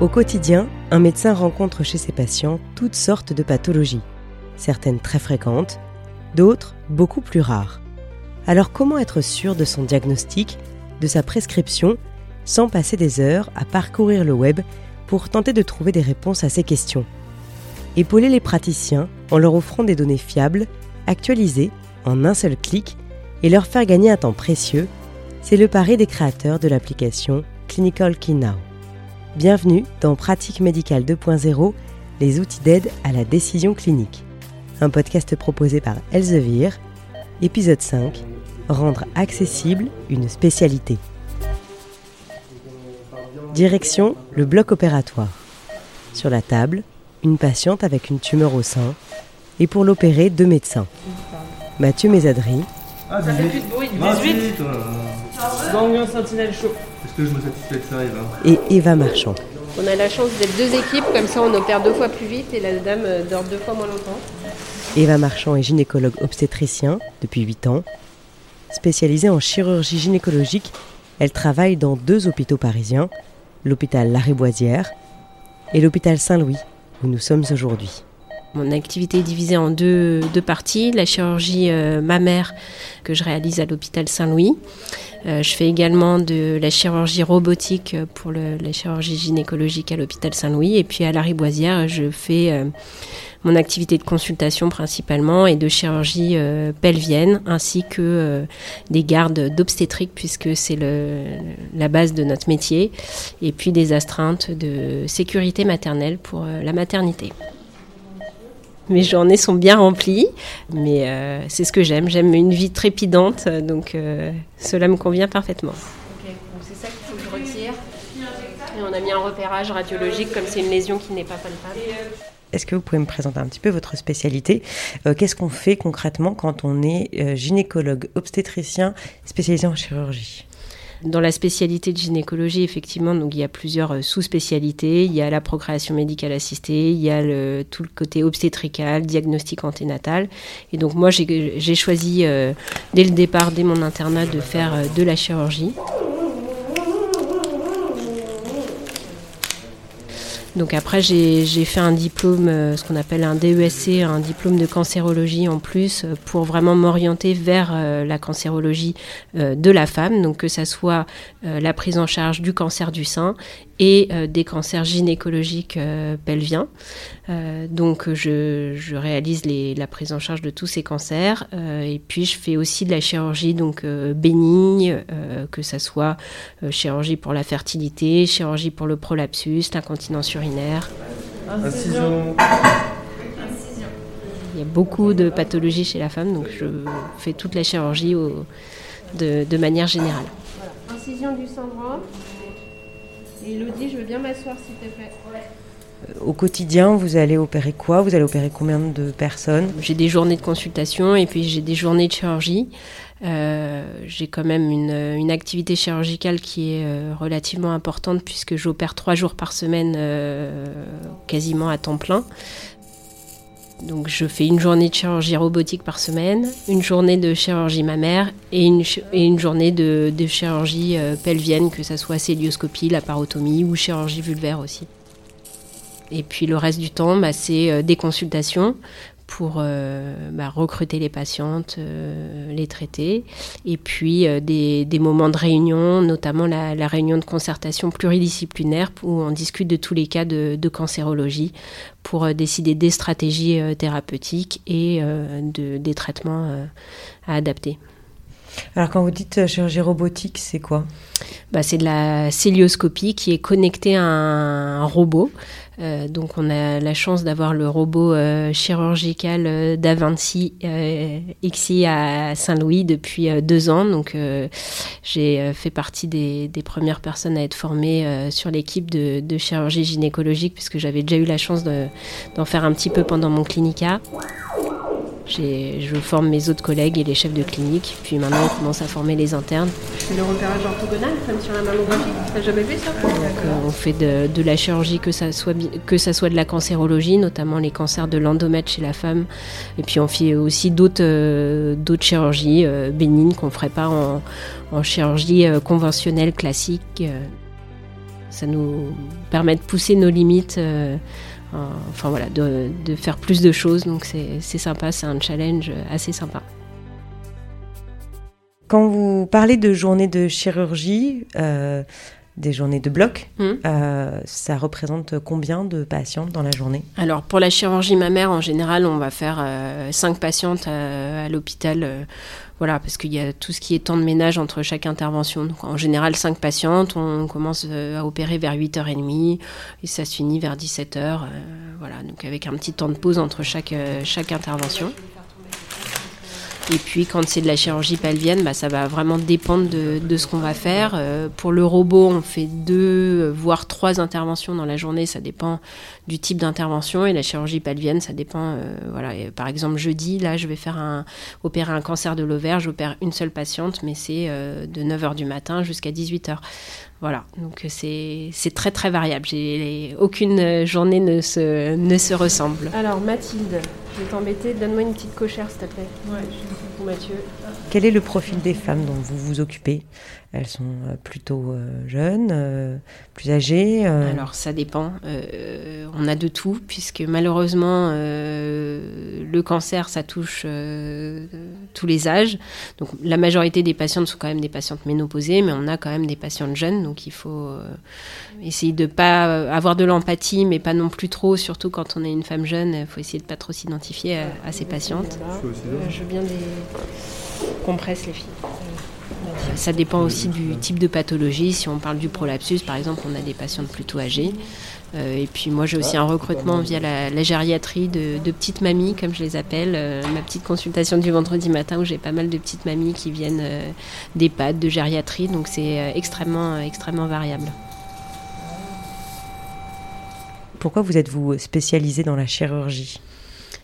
Au quotidien, un médecin rencontre chez ses patients toutes sortes de pathologies, certaines très fréquentes, d'autres beaucoup plus rares. Alors comment être sûr de son diagnostic, de sa prescription, sans passer des heures à parcourir le web pour tenter de trouver des réponses à ces questions? Épauler les praticiens en leur offrant des données fiables, actualisées en un seul clic et leur faire gagner un temps précieux, c'est le pari des créateurs de l'application Clinical Key Now. Bienvenue dans Pratique médicale 2.0, les outils d'aide à la décision clinique. Un podcast proposé par Elsevier, épisode 5, rendre accessible une spécialité. Direction le bloc opératoire. Sur la table, une patiente avec une tumeur au sein et pour l'opérer, deux médecins. Mathieu Mésadry. Ah, Ça fait plus de bruit, 18 Ganglion sentinelle chaud. Est-ce que je me satisfais que ça arrive hein? Et Eva Marchand. On a la chance d'être deux équipes, comme ça on opère deux fois plus vite et la dame euh, dort deux fois moins longtemps. Eva Marchand est gynécologue obstétricien depuis 8 ans. Spécialisée en chirurgie gynécologique, elle travaille dans deux hôpitaux parisiens, l'hôpital Lariboisière et l'hôpital Saint-Louis, où nous sommes aujourd'hui. Mon activité est divisée en deux, deux parties. La chirurgie euh, mammaire que je réalise à l'hôpital Saint-Louis. Euh, je fais également de la chirurgie robotique pour la chirurgie gynécologique à l'hôpital Saint-Louis. Et puis à la Riboisière, je fais euh, mon activité de consultation principalement et de chirurgie pelvienne, ainsi que des gardes d'obstétrique, puisque c'est la base de notre métier. Et puis des astreintes de sécurité maternelle pour la maternité. Mes journées sont bien remplies, mais euh, c'est ce que j'aime. J'aime une vie trépidante, donc euh, cela me convient parfaitement. donc c'est ça qu'il faut que je retire. Et on a mis un repérage radiologique comme c'est une lésion qui n'est pas palpable. Est-ce que vous pouvez me présenter un petit peu votre spécialité? Euh, Qu'est-ce qu'on fait concrètement quand on est euh, gynécologue obstétricien spécialisé en chirurgie? Dans la spécialité de gynécologie, effectivement, donc il y a plusieurs euh, sous-spécialités. Il y a la procréation médicale assistée, il y a le, tout le côté obstétrical, diagnostic anténatal. Et donc moi, j'ai choisi euh, dès le départ, dès mon internat, de faire euh, de la chirurgie. Donc après, j'ai fait un diplôme, euh, ce qu'on appelle un DESC, un diplôme de cancérologie en plus, euh, pour vraiment m'orienter vers euh, la cancérologie de la femme, donc que ça soit la prise en charge du cancer du sein et euh, des cancers gynécologiques euh, pelviens. Euh, donc je, je réalise les- la prise en charge de tous ces cancers euh, et puis je fais aussi de la chirurgie donc euh, bénigne, euh, que ça soit euh, chirurgie pour la fertilité, chirurgie pour le prolapsus, l'incontinence urinaire. Incision. Il y a beaucoup de pathologies chez la femme, donc je fais toute la chirurgie au- de, de manière générale. Incision du sang droit. Et Elodie, je veux bien m'asseoir s'il te plaît. Au quotidien, vous allez opérer quoi? Vous allez opérer combien de personnes? J'ai des journées de consultation et puis j'ai des journées de chirurgie. Euh, j'ai quand même une, une activité chirurgicale qui est euh, relativement importante puisque j'opère trois jours par semaine euh, quasiment à temps plein. Donc je fais une journée de chirurgie robotique par semaine, une journée de chirurgie mammaire et une, journée de, de chirurgie euh, pelvienne, que ce soit célioscopie, laparotomie ou chirurgie vulvaire aussi. Et puis le reste du temps, bah, c'est euh, des consultations pour euh, bah, recruter les patientes, euh, les traiter, et puis euh, des, des moments de réunion, notamment la, la réunion de concertation pluridisciplinaire où on discute de tous les cas de, de cancérologie pour décider des stratégies thérapeutiques et de, des traitements à adapter. Alors quand vous dites chirurgie robotique, c'est quoi? Bah, c'est de la célioscopie qui est connectée à un, un robot. Euh, donc on a la chance d'avoir le robot euh, chirurgical euh, d'Avinci euh, ici à Saint-Louis depuis euh, deux ans. Donc euh, j'ai euh, fait partie des, des premières personnes à être formées euh, sur l'équipe de, de chirurgie gynécologique puisque j'avais déjà eu la chance de- d'en faire un petit peu pendant mon clinica. Je forme mes autres collègues et les chefs de clinique. Puis maintenant, on commence à former les internes. Je fais le repérage orthogonal comme sur la mammographie. T'as jamais vu ça? Donc, euh, on fait de, de la chirurgie, que ça, soit, que ça soit de la cancérologie, notamment les cancers de l'endomètre chez la femme. Et puis on fait aussi d'autres euh, chirurgies euh, bénignes qu'on ne ferait pas en, en chirurgie euh, conventionnelle classique. ça nous permet de pousser nos limites. Enfin voilà, de, de, faire plus de choses. Donc c'est sympa, c'est un challenge assez sympa. Quand vous parlez de journée de chirurgie, euh, des journées de bloc, mmh. euh, ça représente combien de patientes dans la journée? Alors pour la chirurgie mammaire, en général, on va faire 5 euh, patientes à, l'hôpital. voilà, parce qu'il y a tout ce qui est temps de ménage entre chaque intervention. Donc, en général, 5 patientes. On commence à opérer vers 8h30 et ça se finit vers 17h. voilà, donc avec un petit temps de pause entre chaque, chaque intervention. Et puis quand c'est de la chirurgie pelvienne, bah, ça va vraiment dépendre de, ce qu'on va faire. Euh, pour le robot, on fait deux, voire trois interventions dans la journée. Ça dépend du type d'intervention. Et la chirurgie pelvienne, ça dépend. Euh, voilà. par exemple, jeudi, là, je vais faire opérer un cancer de l'ovaire. J'opère une seule patiente, mais c'est euh, de 9h du matin jusqu'à 18h. Voilà, donc c'est très très variable. aucune journée ne se, ne se ressemble. Alors Mathilde, je vais t'embêter, donne-moi une petite cochère s'il te plaît. Ouais, je pour Mathieu. Quel est le profil des femmes dont vous vous occupez? Elles sont euh, plutôt euh, jeunes, euh, plus âgées Alors ça dépend. On a de tout, puisque malheureusement, le cancer, ça touche tous les âges. Donc la majorité des patientes sont quand même des patientes ménopausées, mais on a quand même des patientes jeunes. Donc il faut essayer de pas avoir de l'empathie, mais pas non plus trop, surtout quand on est une femme jeune. Il faut essayer de pas trop s'identifier à, ces patientes. je veux bien des compresses, les filles. Ça dépend aussi du type de pathologie. Si on parle du prolapsus, par exemple, on a des patientes plutôt âgées. Euh, et puis moi, j'ai aussi un recrutement via la, gériatrie de, petites mamies, comme je les appelle. Euh, ma petite consultation du vendredi matin où j'ai pas mal de petites mamies qui viennent euh, des d'EHPAD, de gériatrie. Donc c'est extrêmement, extrêmement variable. Pourquoi vous êtes-vous spécialisée dans la chirurgie?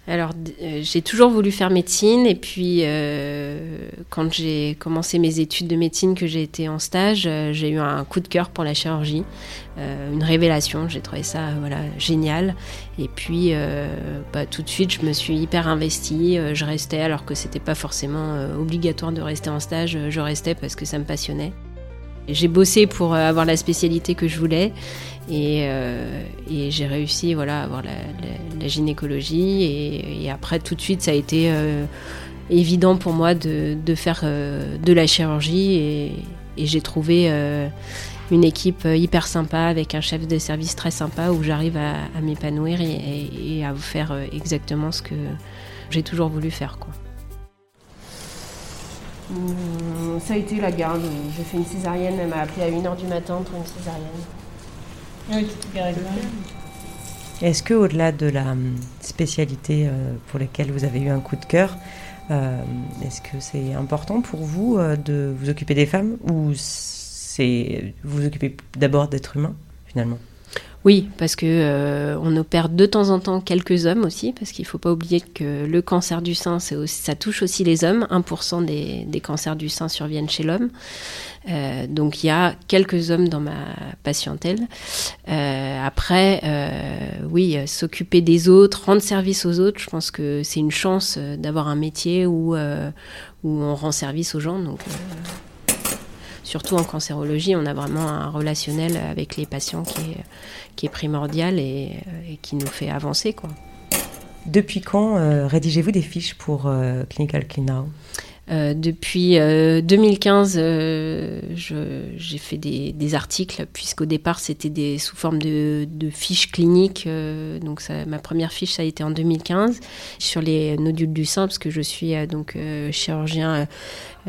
Alors, euh, j'ai toujours voulu faire médecine et puis euh, quand j'ai commencé mes études de médecine, que j'ai été en stage, euh, j'ai eu un coup de cœur pour la chirurgie, une révélation. J'ai trouvé ça voilà génial. Et puis, bah, tout de suite, je me suis hyper investie. je restais alors que c'était pas forcément obligatoire de rester en stage. Je restais parce que ça me passionnait. J'ai bossé pour avoir la spécialité que je voulais euh, et, j'ai réussi voilà, à avoir la, gynécologie. Et, après, tout de suite, ça a été euh, évident pour moi de, faire euh, de la chirurgie. Et, j'ai trouvé une équipe hyper sympa avec un chef de service très sympa où j'arrive à, m'épanouir et, à vous faire exactement ce que j'ai toujours voulu faire. Quoi. Mmh, ça a été la garde. J'ai fait une césarienne. Elle m'a appelé à 1h du matin pour une césarienne. Est-ce que au-delà de la hum, spécialité euh, pour laquelle vous avez eu un coup de cœur, euh, est-ce que c'est important pour vous euh, de vous occuper des femmes ou c'est vous vous occupez d'abord d'êtres humains finalement? Oui, parce que euh, on opère de temps en temps quelques hommes aussi, parce qu'il ne faut pas oublier que le cancer du sein, ça touche aussi les hommes. 1% des, cancers du sein surviennent chez l'homme. Euh, donc il y a quelques hommes dans ma patientèle. Euh, après, oui, s'occuper des autres, rendre service aux autres, je pense que c'est une chance d'avoir un métier où, on rend service aux gens. Surtout en cancérologie, on a vraiment un relationnel avec les patients qui est, qui est primordial et, euh, qui nous fait avancer. Quoi. Depuis quand euh, rédigez-vous des fiches pour euh, Clinical Clean euh, depuis 2015, j'ai fait des, articles, puisqu'au départ, c'était sous forme de, fiches cliniques. donc, ma première fiche, ça a été en 2015, sur les nodules du sein, parce que je suis donc chirurgien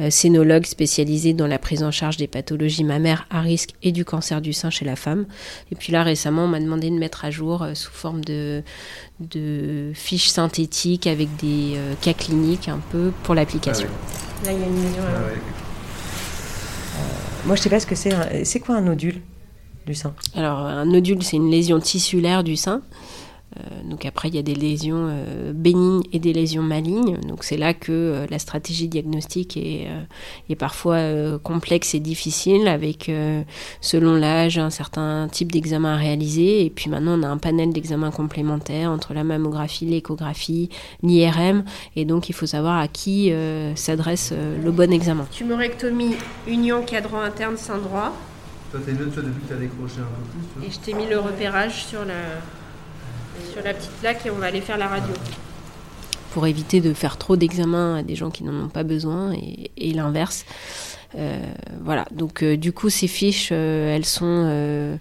scénologue spécialisé dans la prise en charge des pathologies mammaires à risque et du cancer du sein chez la femme. Et puis là, récemment, on m'a demandé de mettre à jour euh, sous forme de, de fiches synthétiques avec des euh, cas cliniques un peu pour l'application. Ah là, il y a une lésion. Ah moi, je sais pas ce que c'est. C'est quoi un nodule du sein? Alors, un nodule, c'est une lésion tissulaire du sein. Euh, donc après, il y a des lésions euh, bénignes et des lésions malignes. Donc c'est là que euh, la stratégie diagnostique est, est parfois complexe et difficile, avec selon l'âge un certain type d'examen à réaliser. Et puis maintenant, on a un panel d'examens complémentaires entre la mammographie, l'échographie, l'IRM. Et donc il faut savoir à qui s'adresse le bon examen. Tumorectomie, union cadran interne sein droit. Toi, t'es mieux, toi, depuis que t'as décroché un peu plus. Et je t'ai mis le repérage sur la, sur la petite plaque et on va aller faire la radio. Pour éviter de faire trop d'examens à des gens qui n'en ont pas besoin et, l'inverse. Euh, voilà, donc euh, du coup ces fiches, euh, elles, sont,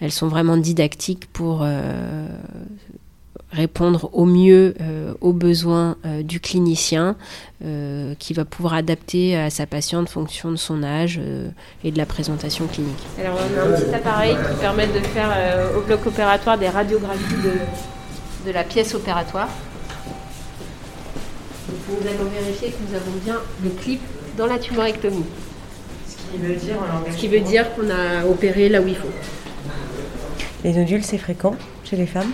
elles sont vraiment didactiques pour répondre au mieux aux besoins du clinicien qui va pouvoir adapter à sa patiente en fonction de son âge et de la présentation clinique. Alors on a un petit appareil qui permet de faire au bloc opératoire des radiographies de, de la pièce opératoire. Donc nous allons vérifier que nous avons bien le clip dans la tumorectomie. Ce qui veut dire qu'on a opéré là où il faut. Les nodules, c'est fréquent chez les femmes?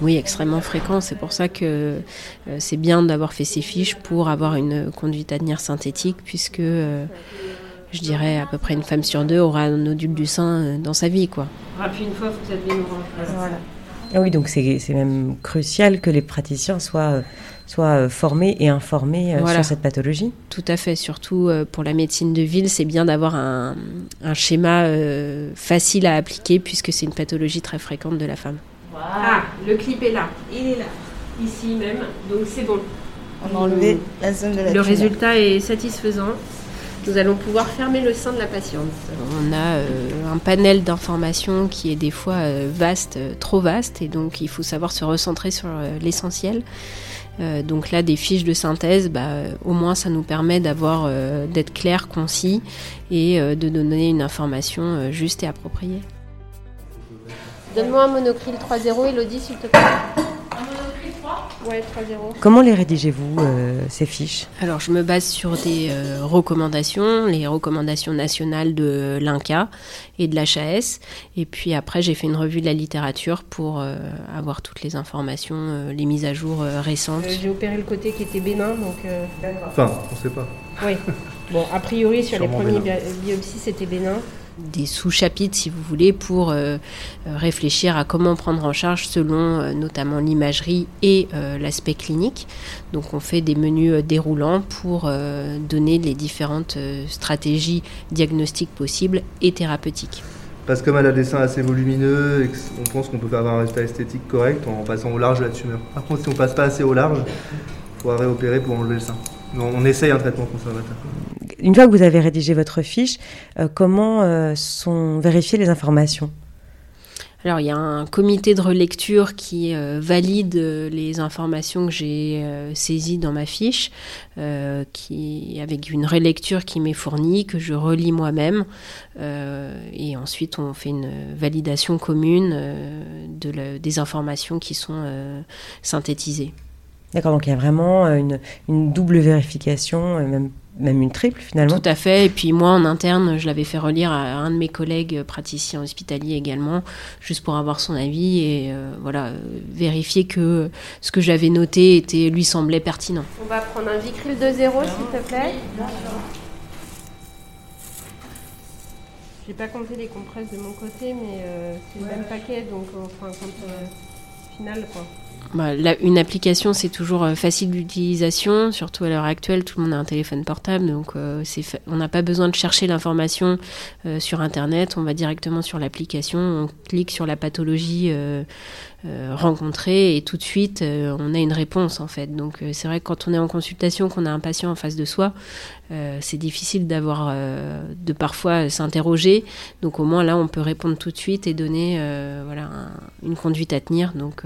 Oui, extrêmement fréquent. C'est pour ça que euh, c'est bien d'avoir fait ces fiches pour avoir une conduite à tenir synthétique, puisque euh, je dirais à peu près une femme sur deux aura un nodule du sein euh, dans sa vie. Quoi. Puis une fois, vous avez une voilà. Ah oui, donc c'est même crucial que les praticiens soient soient formés et informés euh, sur cette pathologie Tout à fait, surtout euh, pour la médecine de ville, c'est bien d'avoir un, schéma facile à appliquer puisque c'est une pathologie très fréquente de la femme. Ah, le clip est là. Il est là. Ici même, donc c'est bon. On a enlevé la zone de la Le résultat est satisfaisant. Nous allons pouvoir fermer le sein de la patiente. On a un panel d'informations qui est des fois vaste, trop vaste, et donc il faut savoir se recentrer sur l'essentiel. Euh, donc là, des fiches de synthèse, bah, au moins ça nous permet d'avoir, euh, d'être clair, concis et euh, de donner une information juste et appropriée. Donne-moi un monocryl 3.0, Elodie, s'il te plaît. Comment les rédigez-vous, euh, ces fiches? Alors, je me base sur des euh, recommandations, les recommandations nationales de l'INCA et de l'HAS. Et puis après, j'ai fait une revue de la littérature pour euh, avoir toutes les informations, les mises à jour récentes. j'ai opéré le côté qui était bénin, donc... Enfin, on ne sait pas. Oui. Bon, a priori, sur les premiers biopsies, c'était bénin des sous-chapitres, si vous voulez, pour euh, euh, réfléchir à comment prendre en charge selon euh, notamment l'imagerie et l'aspect clinique. Donc on fait des menus déroulants pour donner les différentes stratégies diagnostiques possibles et thérapeutiques. Parce que comme elle a des seins assez volumineux, on pense qu'on peut avoir un résultat esthétique correct en passant au large de la tumeur. Par contre, si on passe pas assez au large, il faudra réopérer pour enlever le sein. On essaye un traitement conservateur une fois que vous avez rédigé votre fiche, euh, comment euh, sont vérifiées les informations? Alors il y a un comité de relecture qui euh, valide les informations que j'ai saisies dans ma fiche, qui, avec une relecture qui m'est fournie, que je relis moi-même. et ensuite on fait une validation commune de des informations qui sont synthétisées. D'accord, donc il y a vraiment une, une double vérification, même même une triple finalement. Tout à fait. Et puis moi en interne, je l'avais fait relire à un de mes collègues praticiens hospitaliers également, juste pour avoir son avis et euh, voilà vérifier que ce que j'avais noté était lui semblait pertinent. On va prendre un Vicryl 2.0 s'il te plaît. J'ai pas compté les compresses de mon côté, mais euh, c'est le même paquet, donc enfin quand euh, final quoi. Bah, une application, c'est toujours euh, facile d'utilisation, surtout à l'heure actuelle, tout le monde a un téléphone portable, donc euh, on n'a pas besoin de chercher l'information euh, sur Internet, on va directement sur l'application, on clique sur la pathologie rencontrée et tout de suite on a une réponse en fait. Donc c'est vrai que quand on est en consultation, qu'on a un patient en face de soi, c'est difficile d'avoir, de parfois s'interroger. Donc au moins là, on peut répondre tout de suite et donner voilà une conduite à tenir. Donc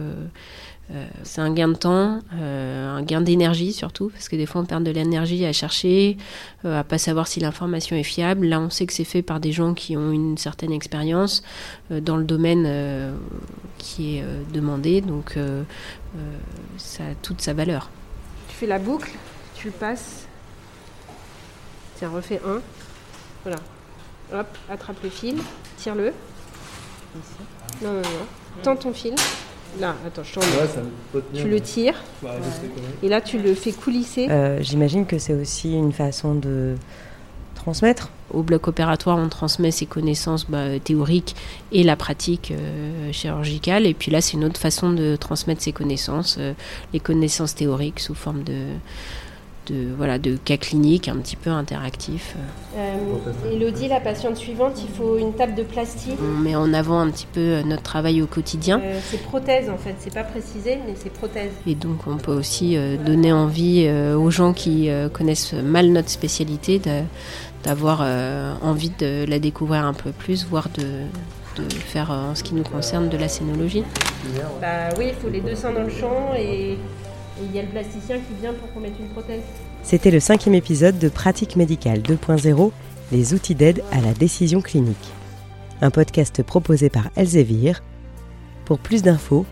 euh, c'est un gain de temps, euh, un gain d'énergie surtout, parce que des fois on perd de l'énergie à chercher, euh, à pas savoir si l'information est fiable. Là, on sait que c'est fait par des gens qui ont une certaine expérience dans le domaine qui est demandé, donc ça a toute sa valeur. Tu fais la boucle, tu passes. Tiens, refais un. Voilà. Hop, attrape le fil, tire-le. Non, non, non. Tends ton fil. Là, attends, je Tu le tires. Et là, tu le fais coulisser. Euh, j'imagine que c'est aussi une façon de transmettre. Au bloc opératoire, on transmet ses connaissances bah, théoriques et la pratique euh, chirurgicale. Et puis là, c'est une autre façon de transmettre ses connaissances, euh, les connaissances théoriques sous forme de, de, voilà, de cas cliniques un petit peu interactifs. Euh, Elodie, la patiente suivante, il faut une table de plastique. On met en avant un petit peu notre travail au quotidien. Euh, c'est prothèse en fait, c'est pas précisé, mais c'est prothèse. Et donc on peut aussi euh, donner envie euh, aux gens qui euh, connaissent mal notre spécialité d'avoir euh, envie de la découvrir un peu plus, voire de, de faire euh, en ce qui nous concerne de la scénologie. Bah oui, il faut les deux seins dans le champ et il y. C'était le cinquième épisode de Pratique médicale 2.0, les outils d'aide à la décision clinique. Un podcast proposé par Elsevier. Pour plus d'infos,